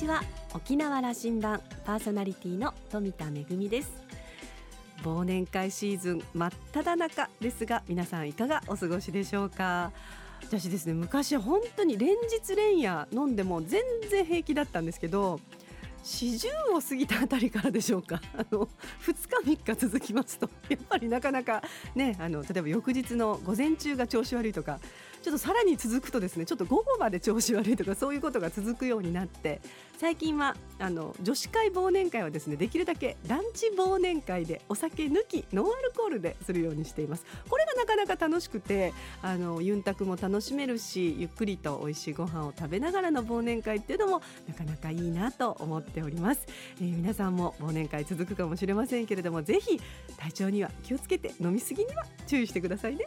ちは沖縄羅針盤パーソナリティの富田恵です。忘年会シーズン真っ只中ですが皆さんいかがお過ごしでしょうか？私ですね昔本当に連日連夜飲んでも全然平気だったんですけど40を過ぎたあたりからでしょうか？あの2日3日続きますとやっぱりなかなかねあの例えば翌日の午前中が調子悪いとかちょっとさらに続くとですねちょっと午後まで調子悪いとかそういうことが続くようになって最近はあの女子会忘年会はですねできるだけランチ忘年会でお酒抜きノンアルコールでするようにしています。これがなかなか楽しくてあのユンタクも楽しめるしゆっくりと美味しいご飯を食べながらの忘年会っていうのもなかなかいいなと思っております、えー、皆さんも忘年会続くかもしれませんけれどもぜひ体調には気をつけて飲みすぎには注意してくださいね。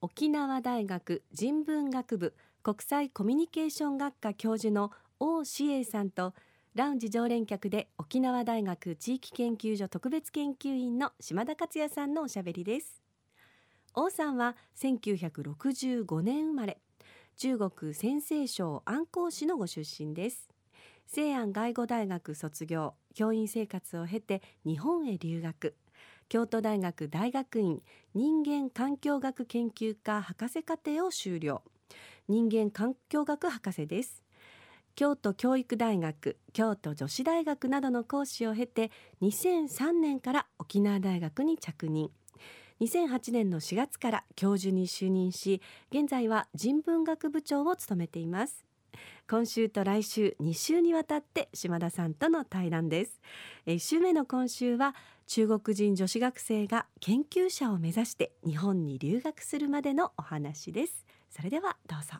沖縄大学人文学部国際コミュニケーション学科教授の王志英さんとラウンジ常連客で沖縄大学地域研究所特別研究員の島田克也さんのおしゃべりです。王さんは1965年生まれ。中国陝西省安康市のご出身です。西安外語大学卒業教員生活を経て日本へ留学。京都大学大学院人間環境学研究科博士課程を修了。人間環境学博士です。京都教育大学京都女子大学などの講師を経て2003年から沖縄大学に着任。2008年の4月から教授に就任し現在は人文学部長を務めています。今週と来週2週にわたって島田さんとの対談です。1週目の今週は中国人女子学生が研究者を目指して日本に留学するまでのお話です。それではどうぞ。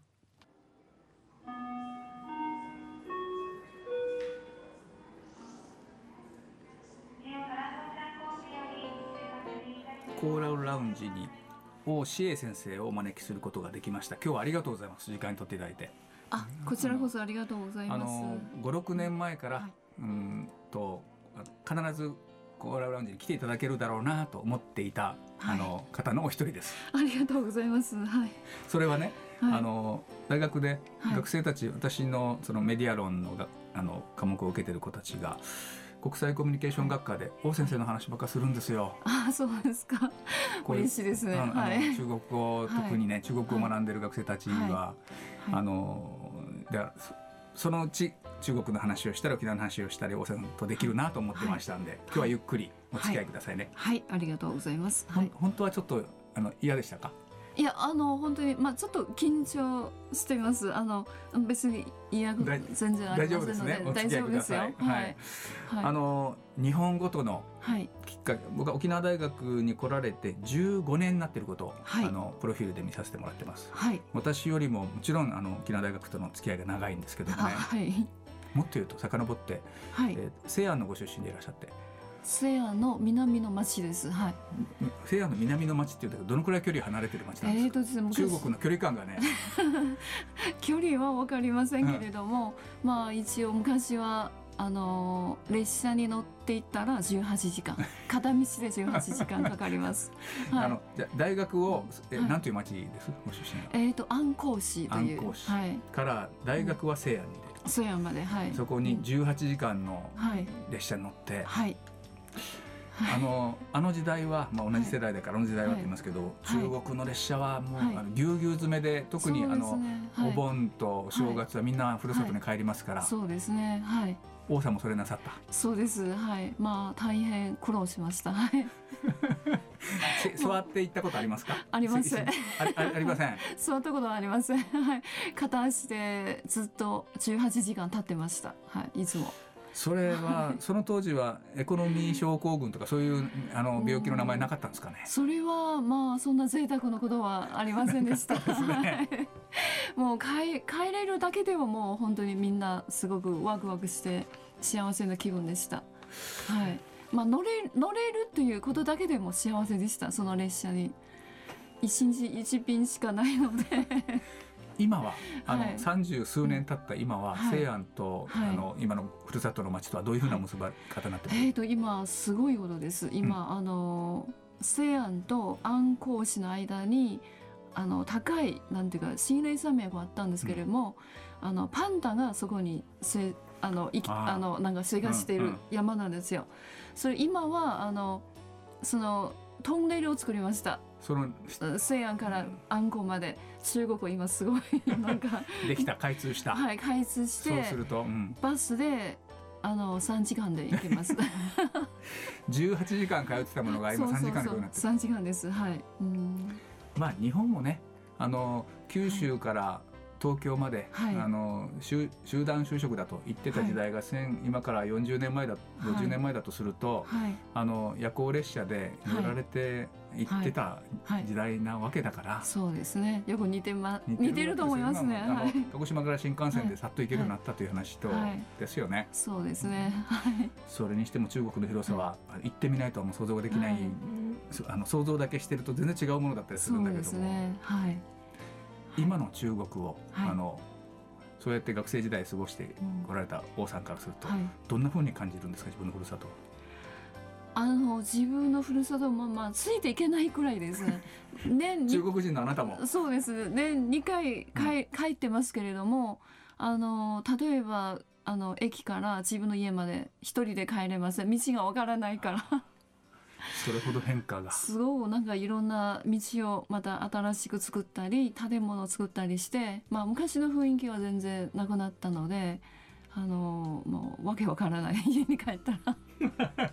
コーラルラウンジに王志英先生をお招きすることができました。今日はありがとうございます。時間にとっていただいて。あこちらこそありがとうございますあの56年前から、はい、うんと必ずコーラルラウンジに来ていただけるだろうなと思っていた、はい、あの方のお一人です。ありがとうございます。はい。それはね、はい、あの大学で学生たち、私のそのメディア論のあの科目を受けてる子たちが。国際コミュニケーション学科で王先生の話ばっかするんですよ。あ、そうですか。嬉しいですね。はい、中国語、特にね、中国語を学んでる学生たちは、あのでそのうち中国の話をしたり沖縄の話をしたり大瀬さんとできるなと思ってましたんで、はい、今日はゆっくりお付き合いくださいね。はい、はい、ありがとうございます。はい、本当はちょっとあの嫌でしたか？いやあの本当にまあちょっと緊張しています。あの別に嫌全然大丈夫ですね。大丈夫ですよ。はい。はい、あの日本語とのきっかけ、僕は沖縄大学に来られて15年になっていることを、はい、あのプロフィールで見させてもらってます。はい。私よりももちろんあの沖縄大学との付き合いが長いんですけどもね。はい。もっと言うと遡って、はい、えー、西安のご出身でいらっしゃって。西安の南の町です。はい。西安の南の町っていうとどのくらい距離離れてる町なんですか？えー、と中国の距離感がね。距離はわかりませんけれども、うん、まあ一応昔はあの列車に乗っていったら18時間 片道で18時間かかります。はい、あのじゃ大学をえ、はい、なんという町です？ご出身えっ、ー、と安康市という。はい。から大学は西安にで。西安まではい。そこに18時間の列車に乗って。はい。あのあの時代は、まあ、同じ世代だからあの時代はって言いますけど、中国の列車はもう、あのぎゅうぎゅう詰めで特にあの、お盆と正月はみんなふるさとに帰りますから、そうですね。はい。王さんもそれなさった？そうです。はい。まあ大変苦労しました。はい。座って行ったことありますか？ありませんあありません。座ったことはありませんはい。片足でずっと18時間立ってました。はい。いつもそれは その当時はエコノミー症候群とかそういうあの病気の名前なかったんですかね？それはまあそんな贅沢なことはありませんでした。ね、もう帰帰れるだけではもう本当にみんなすごくワクワクして幸せな気分でした。はい。まあ乗れ乗れるということだけでも幸せでしたその列車に。一日一便しかないので今はあの三十、数年経った今は、西安と、あの今のふるさとの町とはどういうふうな結ばれ方になってます、えっ、と今すごいことです。今、あの西安と安康市の間にあの高いなんていうか心霊山脈があったんですけれども、あのパンダがそこにせあのいきあのなんか生活している山なんですよ。それ今はあのそのトンネルを作りました。その西安からアンコまで中国今すごいなんかできた開通した。はい開通してそうすると、うん、バスであの3時間で行けます。18時間通ってたものが今3時間でなって3時間です。はい。うん。まあ日本もねあの九州から東京まで、はい、あの集集団就職だと言ってた時代が、はい、今から40年前だ50年前だとすると、はい、あの夜行列車で乗られて行ってた時代なわけだから、そうですね。よく似て,、ま、似てると思いますね、はい、鹿児島から新幹線でさっと行けるようになったという話と、ですよね、そうですね、はい、それにしても中国の広さは、行ってみないともう想像ができない、あの想像だけしてると全然違うものだったりするんだけども。そうですね。はい今の中国を、はい、あのそうやって学生時代過ごしてこられた王さんからすると、はい、どんなふうに感じるんですか自分のふるさと。あの自分のふるさともまあついていけないくらいです。年中国人のあなたも。そうです。年2回帰,、帰ってますけれどもあの例えばあの駅から自分の家まで一人で帰れません道がわからないからそれほど変化が。すごいなんかいろんな道をまた新しく作ったり建物を作ったりして、まあ、昔の雰囲気は全然なくなったのであのもうわけわからない家に帰ったら。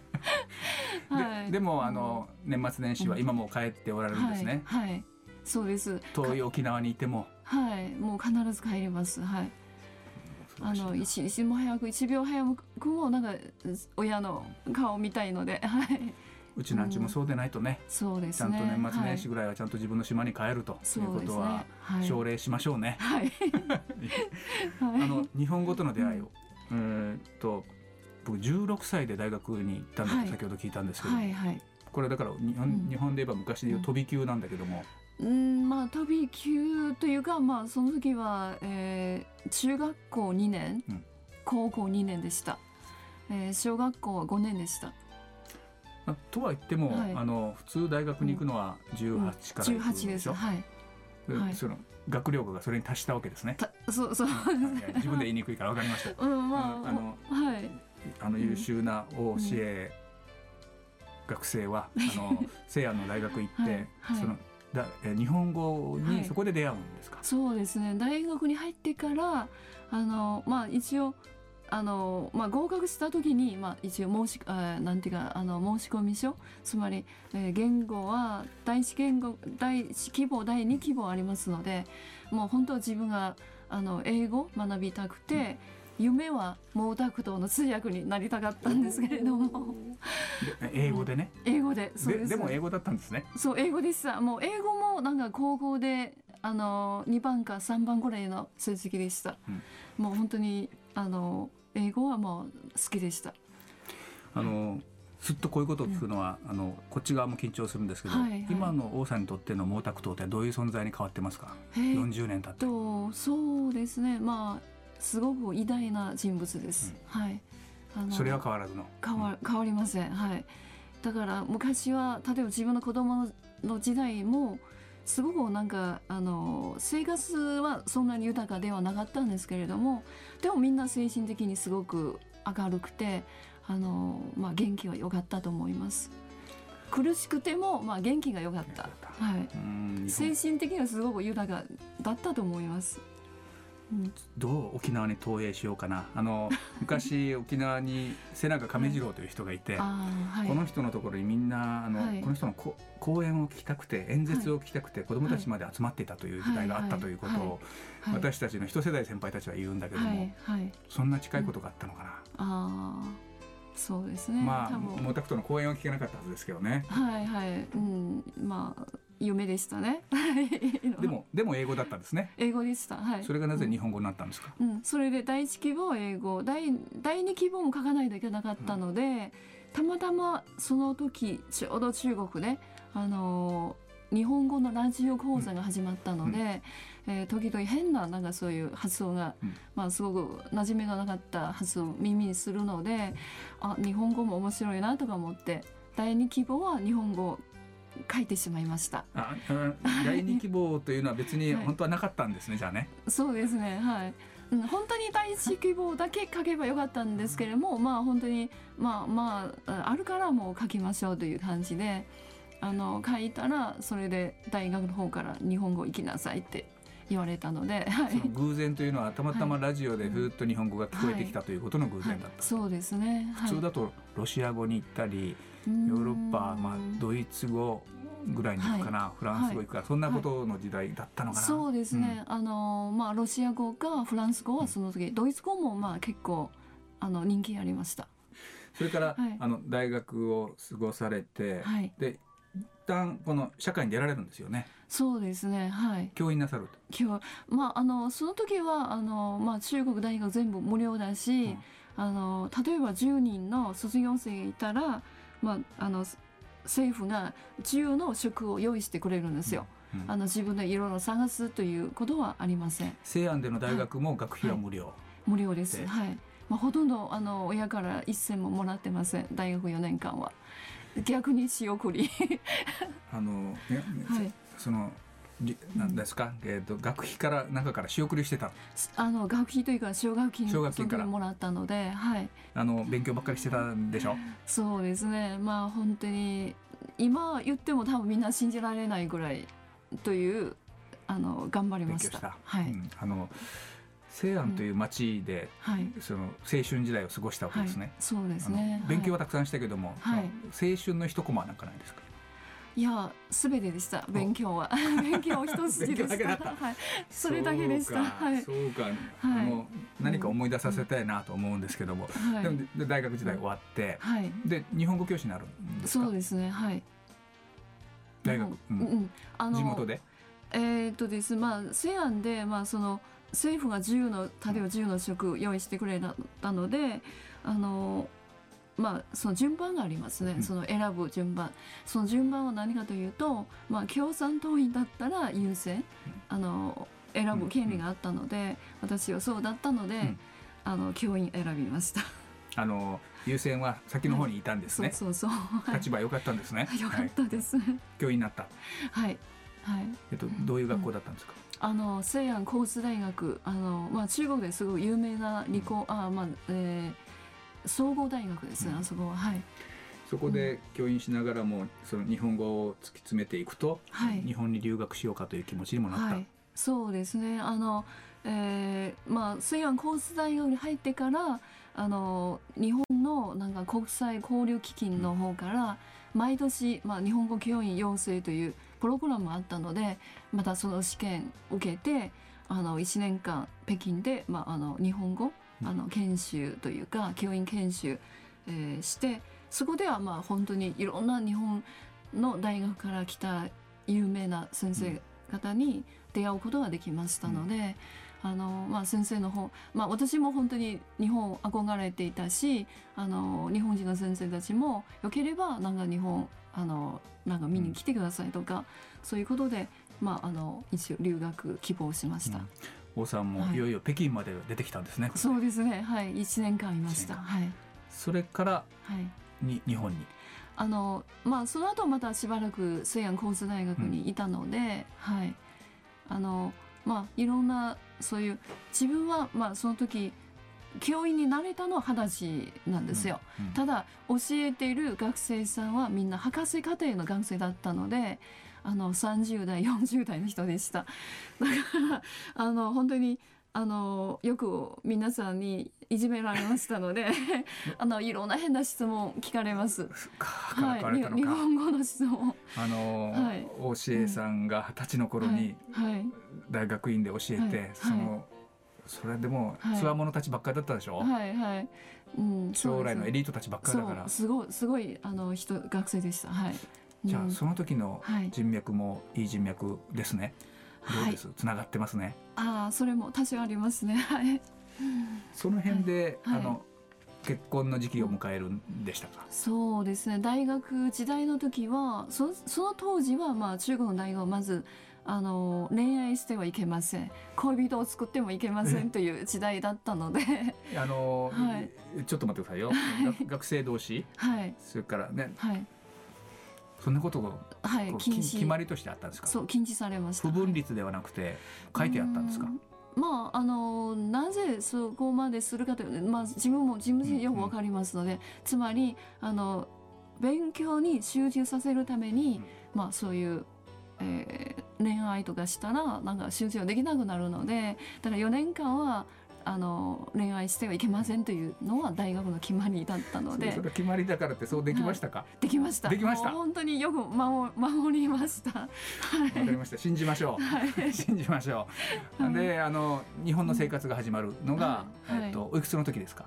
はい、ででもあの年末年始は今も帰っておられるんですね、はい、はい、そうです。遠い沖縄にいても。はい。もう必ず帰ります。はい。あの一日も早く一秒早くもなんか親の顔見たいのではいうちなんちもそうでないとね、うん、そうです、ね、ちゃんと年末年始ぐらいはちゃんと自分の島に帰るとい。うことは奨励しましょうね。はい、あの日本語との出会いを、うん、えっと僕16歳で大学に行ったんだ、はい、先ほど聞いたんですけど、はいはい、これだから日本,、日本で言えば昔でいう飛び級なんだけども。うんまあ飛び級というかまあその時は、えー、中学校2年、うん、高校2年でした、えー、小学校は5年でした。とは言っても、はい、あの普通大学に行くのは18から行くでしょ、うん、はい、はい、その学力がそれに達したわけですね。そうそう、自分で言いにくいから分かりました。うんまあ、あの、はい、あの優秀な OCA、学生はあの 西安の大学行って、はい、そのだ日本語にそこで出会うんですか、そうですね。大学に入ってからあのまあ一応あのまあ、合格した時に、まあ、一応申しあなんていうかあの申し込み書つまり、えー、言語は第一言語第一希望第二希望ありますのでもう本当は自分があの英語学びたくて、うん、夢は毛沢東の通訳になりたかったんですけれども。英語でね、英語でそうです。でも英語だったんですね。そう英語でした。もう英語もなんか高校であの2番か3番ぐらいの成績でした、うん、もう本当にあの英語はもう好きでした。あのずっとこういうことを聞くのは、うん、あのこっち側も緊張するんですけど、はいはい、今の王さんにとっての毛沢東ってどういう存在に変わってますか、えー、40年経って。とそうですね。まあすごく偉大な人物です、うん、はい。あのそれは変わらずの。変わ変わりません。はい。だから昔は例えば自分の子供の時代もすごくなんかあの生活はそんなに豊かではなかったんですけれどもでもみんな精神的にすごく明るくてあの、まあ、元気は良かったと思います。苦しくても、まあ、元気が良かった。はい。精神的にはすごく豊かだったと思います。どう沖縄に投影しようかな。あの 昔沖縄に瀬永亀次郎という人がいて、はい、この人のところにみんなあの、はい、この人のこ講演を聞きたくて演説を聞きたくて、子どもたちまで集まっていたという時代があったということを、私たちの一世代先輩たちは言うんだけども、そんな近いことがあったのかな。あそうですね。まあ毛沢東の講演は聞けなかったはずですけどね。はいはい。うん。まあ夢でしたね。でもでも英語だったんですね。英語でした。はい。それがなぜ日本語になったんですか？うん、それで第一希望英語、第第二希望も書かないといけなかったので、うん、たまたまその時ちょうど中国であの日本語のラジオ講座が始まったので、うん、えー、時々変ななんかそういう発音が、うん、まあすごく馴染みがなかった発音耳にするので、あ日本語も面白いなとか思って。第二希望は日本語書いてしまいました。あ、第二希望というのは別に本当はなかったんですね、はい、じゃあね。そうですね、はい。うん、本当に第一希望だけ書けばよかったんですけれども、まあ本当にまあまああるからもう書きましょうという感じで、あの書いたらそれで大学の方から日本語行きなさいって言われたので、はい、偶然というのはたまたまラジオでふっと日本語が聞こえてきたということの偶然だった、はい。はい、そうですね、普通だとロシア語に行ったりヨーロッパ、まあ、ドイツ語ぐらいに行くかな、はい、フランス語行くか、はい、そんなことの時代だったのかな、そうですね、うん、あのまあロシア語かフランス語はその時、うん、ドイツ語もまあ結構あの人気ありました。それから、はい、あの大学を過ごされて、で一旦この社会に出られるんですよね。そうですね。はい。教員なさると。今日まああのその時はあのまあ中国大学全部無料だし、うん、あの例えば10人の卒業生いたらまあ、あの政府が自由の職を用意してくれるんですよ。うんうん、あの自分でいろいろ探すということはありません。西安での大学も学費は無料。はい、無料です。はい。まあほとんどあの親から一銭ももらってません。大学4年間は。逆に仕送りあの、ね、はい、そのなんですか、えーと、学費から中から仕送りしてたあの学費というか奨学金奨学金から。もらったので、はい、あの勉強ばっかりしてたんでしょ？そうですね。まあ本当に今言っても多分みんな信じられないぐらいというあの頑張りました。はい、うん、あの西安という町で、うん。はい、その青春時代を過ごしたわけですね、はい、そうですね。勉強はたくさんしたけども、はい、青春の一コマなんかないですか？いや、すべてでした。勉強は。勉強一筋でした。はい。それだけでした。はい。そうか。はい。もう何か思い出させたいなと思うんですけども。はい。で大学時代終わって、はい。で日本語教師になるんですそうですね。はい。大学。うん。あの地元で？えっとです。まあ西安でまあその政府が自由の例えば自由の職用意してくれたので、あのまあ、その順番がありますね、その選ぶ順番その順番は何かというと、まあ、共産党員だったら優先あの選ぶ権利があったので、私はそうだったので、あの教員選びました。あの優先は先の方にいたんですね。そうそうそう。立場良かったんですね。良かったです。教員になった。はいはい。えっとどういう学校だったんですか？あの西安工術大学あのまあ中国ですごい有名な理工、あまあえー総合大学ですあそこは。はい。そこで教員しながらもその日本語を突き詰めていくと、はい、日本に留学しようかという気持ちにもなった、はい、そうですね。あの、えー、まあ西安工術大学に入ってからあの日本のなんか国際交流基金の方から毎年、まあ、日本語教員養成というプログラムがあったのでまたその試験受けてあの1年間北京で、まあ、あの日本語あの研修というか教員研修、えー、してそこではまあ本当にいろんな日本の大学から来た有名な先生方に出会うことができましたので、うん、あのまあ、先生の方、まあ、私も本当に日本憧れていたしあの日本人の先生たちもよければなんか日本あのなんか見に来てくださいとか、うん、そういうことで、まあ、あの一応留学希望しました。うん王さんもいよいよ北京まで出てきたんですね。はい、そうですね。はい、一年間いました。はい。それからに、日本に。あのまあその後またしばらく西安交通大学にいたので、うん、はい。あのまあいろんなそういう自分はまあその時教員になれたのは二十歳なんですよ、うんうん、ただ教えている学生さんはみんな博士課程の学生だったのであの30代40代の人でした だからあの本当にあのよく皆さんにいじめられましたので あのいろんな変な質問聞かれます。はい、日本語の質問。あの、はい、大江さんが二十歳の頃に大学院で教えて、はい、その、それでもつわものたちばっかりだったでしょ？はいはい。うん、将来のエリートたちばっかりだから。すごいすごいあの人学生でした。はい。じゃあその時の人脈もいい人脈ですね、はい、どうです？つながってますね。ああそれも多少ありますね。はい。その辺で、はい、あの結婚の時期を迎えるんでしたか？そうですね。大学時代の時はそその当時はまあ中国の大学はまずあの恋愛してはいけません。恋人を作ってもいけませんという時代だったので。あの、はい、ちょっと待ってくださいよ、学生同士、はい、それからね、はい、そんなことが、はい、禁止。決まりとしてあったんですか？そう禁止されました。不分率ではなくて書いてあったんですか、まあ、あのなぜそこまでするかという、まあ、自分も自分自身よくわかりますので、うんうん、つまりあの勉強に集中させるために、うん、まあ、そういう、えー、恋愛とかしたらなんか集中できなくなるのでだから4年間はあの恋愛してはいけませんというのは大学の決まりだったので。それ決まりだからってそうできましたか、はい、できました。できました？本当によく守守りました。わ、はい、かりました。信じましょう、はい、信じましょう、はい、であの日本の生活が始まるのが、えっとおいくつの時ですか？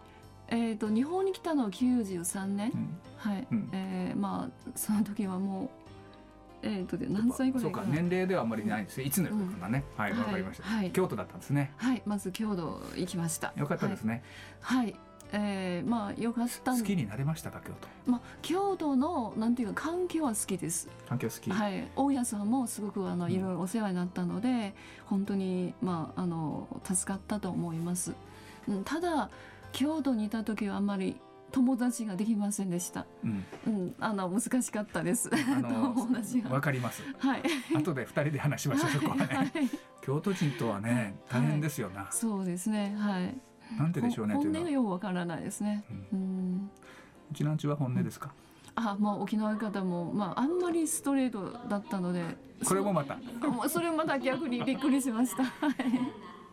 えーと、日本に来たのは93年、うん、はい、うん、えー、まあその時はもうえー、とで何歳ぐらいか年齢ではあまりないですいつのかなね、はいわ、かりました、はい、京都だったんですね。はいまず京都行きました。よかったですね。はい、えー、まあよかった好きになれましたか京都？まあ京都のなんていうか環境は好きです。環境好き。はい。大家さんもすごくあのいろいろお世話になったので、うん、本当にまああの助かったと思います、うん、ただ京都にいた時はあんまり友達ができませんでした。うん、うん、あの難しかったです。あの 友達が。わかります。はい。後で二人で話しましょう。そこはね、はい、京都人とはね、大変ですよな、はい。そうですね。はい。なんででしょうね。本音がよくわからないですね。うん。うちなんちは本音ですか？あ、まあ沖縄方もまああんまりストレートだったので。これもまた。そ れまた逆にびっくりしました。はい。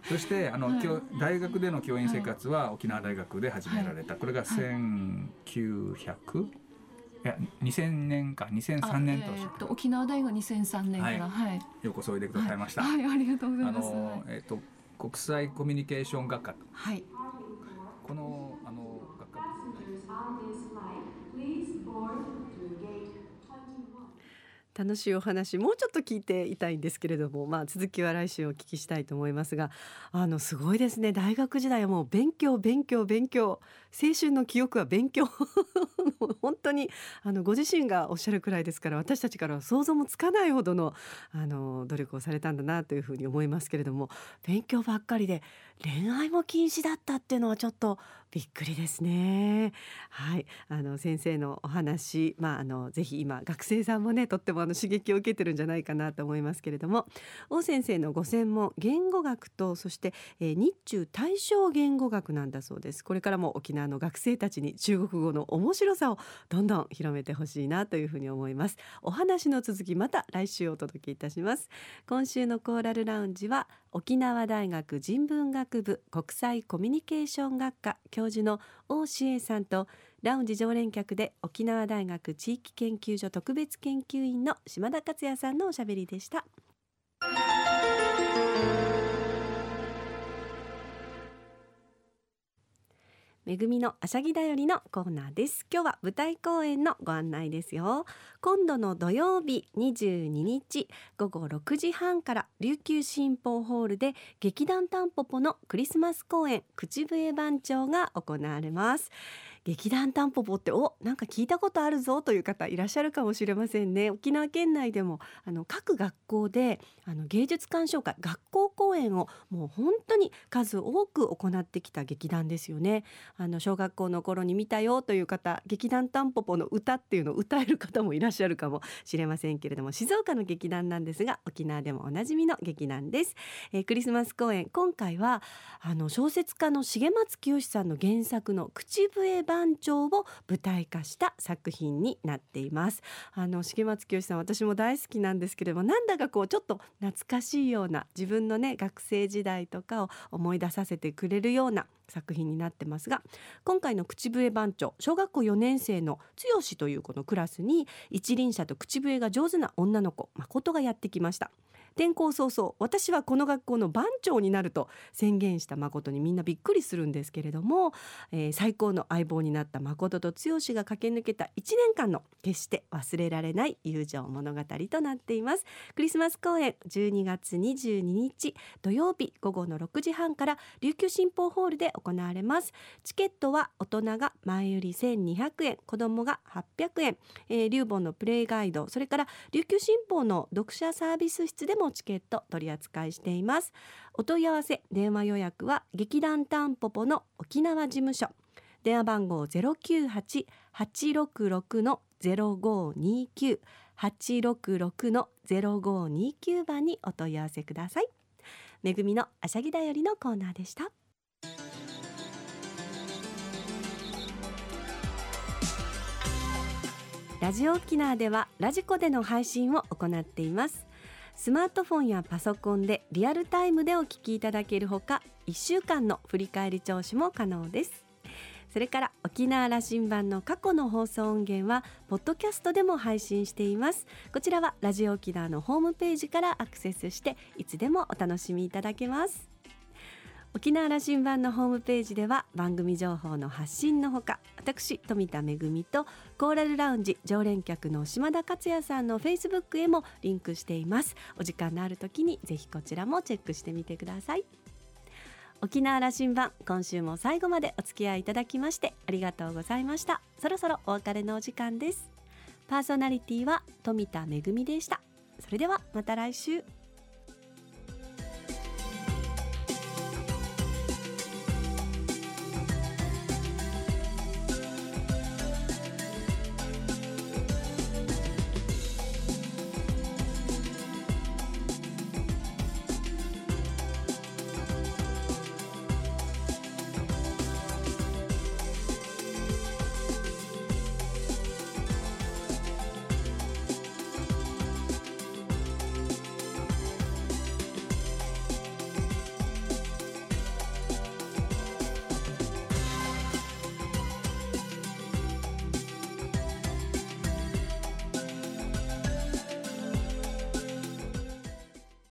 そしてあの、はい、大学での教員生活は沖縄大学で始められた、はい、これが1900、い。や2000年か2003年と,、えー、と沖縄大学2003年から、はい。ようこそおいでくださいました。はい、ありがとうございます。あのえっ、ー、と国際コミュニケーション学科はい。この学科楽しいお話もうちょっと聞いていたいんですけれども、まあ、続きは来週お聞きしたいと思いますがあのすごいですね。大学時代はもう勉強勉強勉強。青春の記憶は勉強。本当にあのご自身がおっしゃるくらいですから私たちからは想像もつかないほどのあの努力をされたんだなというふうに思いますけれども勉強ばっかりで恋愛も禁止だったっていうのはちょっとびっくりですね。はい、あの先生のお話、まああのぜひ今学生さんもねとってもあの刺激を受けてるんじゃないかなと思いますけれども、王先生のご専門言語学とそして、えー、日中対象言語学なんだそうです。これからも沖縄の学生たちに中国語の面白さをどんどん広めてほしいなというふうに思います。お話の続きまた来週お届けいたします。今週のコーラルラウンジは沖縄大学人文学部国際コミュニケーション学科教授の大志英さんとラウンジ常連客で沖縄大学地域研究所特別研究員の島田克也さんのおしゃべりでした。めぐみのあしゃぎだよりのコーナーです。今日は舞台公演のご案内ですよ。今度の土曜日22日午後6時半から琉球新報ホールで劇団タンポポのクリスマス公演口笛番長が行われます。劇団タンポポっておなんか聞いたことあるぞという方いらっしゃるかもしれませんね。沖縄県内でもあの各学校であの芸術鑑賞会学校公演をもう本当に数多く行ってきた劇団ですよね。あの小学校の頃に見たよという方劇団タンポポの歌っていうのを歌える方もいらっしゃるかもしれませんけれども静岡の劇団なんですが沖縄でもおなじみの劇団です、えー、クリスマス公演今回はあの小説家の重松清さんの原作の口笛版番長を舞台化した作品になっています。あの重松清さん私も大好きなんですけれどもなんだかこうちょっと懐かしいような自分のね学生時代とかを思い出させてくれるような作品になってますが今回の口笛番長小学校4年生の剛というこのクラスに一輪車と口笛が上手な女の子誠がやってきました。転校早々私はこの学校の番長になると宣言した誠にみんなびっくりするんですけれども、えー、最高の相棒になった誠と剛が駆け抜けた1年間の決して忘れられない友情物語となっています。クリスマス公演12月22日土曜日午後の6時半から琉球新報ホールで行われます。チケットは大人が前売り1200円子供が800円、えー、リューボンのプレイガイドそれから琉球新報の読者サービス室でもチケット取り扱いしています。お問い合わせ電話予約は劇団タンポポの沖縄事務所。電話番号098-866の0529 866の0529番にお問い合わせください。めぐみのあしゃぎだよりのコーナーでした。ラジオ沖縄ではラジコでの配信を行っています。スマートフォンやパソコンでリアルタイムでお聞きいただけるほか1週間の振り返り聴取も可能です。それから沖縄羅針盤の過去の放送音源はポッドキャストでも配信しています。こちらはラジオ沖縄のホームページからアクセスしていつでもお楽しみいただけます。沖縄羅針盤のホームページでは番組情報の発信のほか私富田恵とコーラルラウンジ常連客の島田克也さんのフェイスブックへもリンクしています。お時間のある時にぜひこちらもチェックしてみてください。沖縄羅針盤今週も最後までお付き合いいただきましてありがとうございました。そろそろお別れのお時間です。パーソナリティは富田恵でした。それではまた来週。